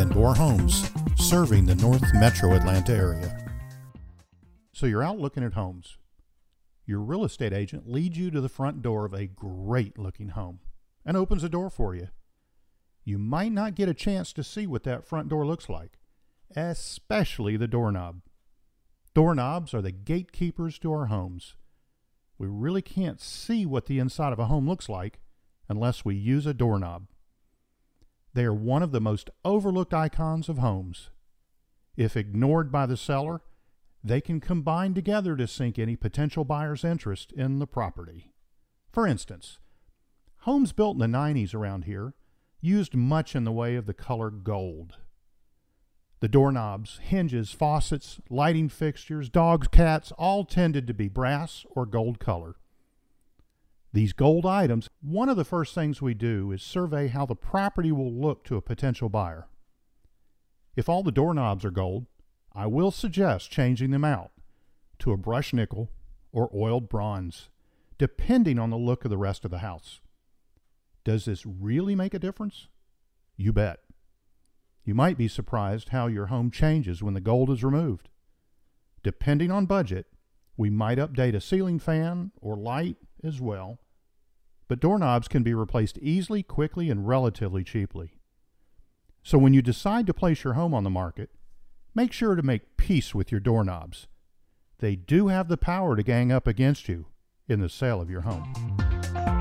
Den Boer Homes, serving the North Metro Atlanta area. So you're out looking at homes. Your real estate agent leads you to the front door of a great looking home and opens the door for you. You might not get a chance to see what that front door looks like, especially the doorknob. Doorknobs are the gatekeepers to our homes. We really can't see what the inside of a home looks like unless we use a doorknob. They are one of the most overlooked icons of homes. If ignored by the seller, they can combine together to sink any potential buyer's interest in the property. For instance, homes built in the 90s around here used much in the way of the color gold. The doorknobs, hinges, faucets, lighting fixtures, dogs, cats all tended to be brass or gold color. These gold items, one of the first things we do is survey how the property will look to a potential buyer. If all the doorknobs are gold, I will suggest changing them out to a brushed nickel or oiled bronze, depending on the look of the rest of the house. Does this really make a difference? You bet. You might be surprised how your home changes when the gold is removed. Depending on budget, we might update a ceiling fan or light as well, but doorknobs can be replaced easily, quickly, and relatively cheaply. So when you decide to place your home on the market, make sure to make peace with your doorknobs. They do have the power to gang up against you in the sale of your home.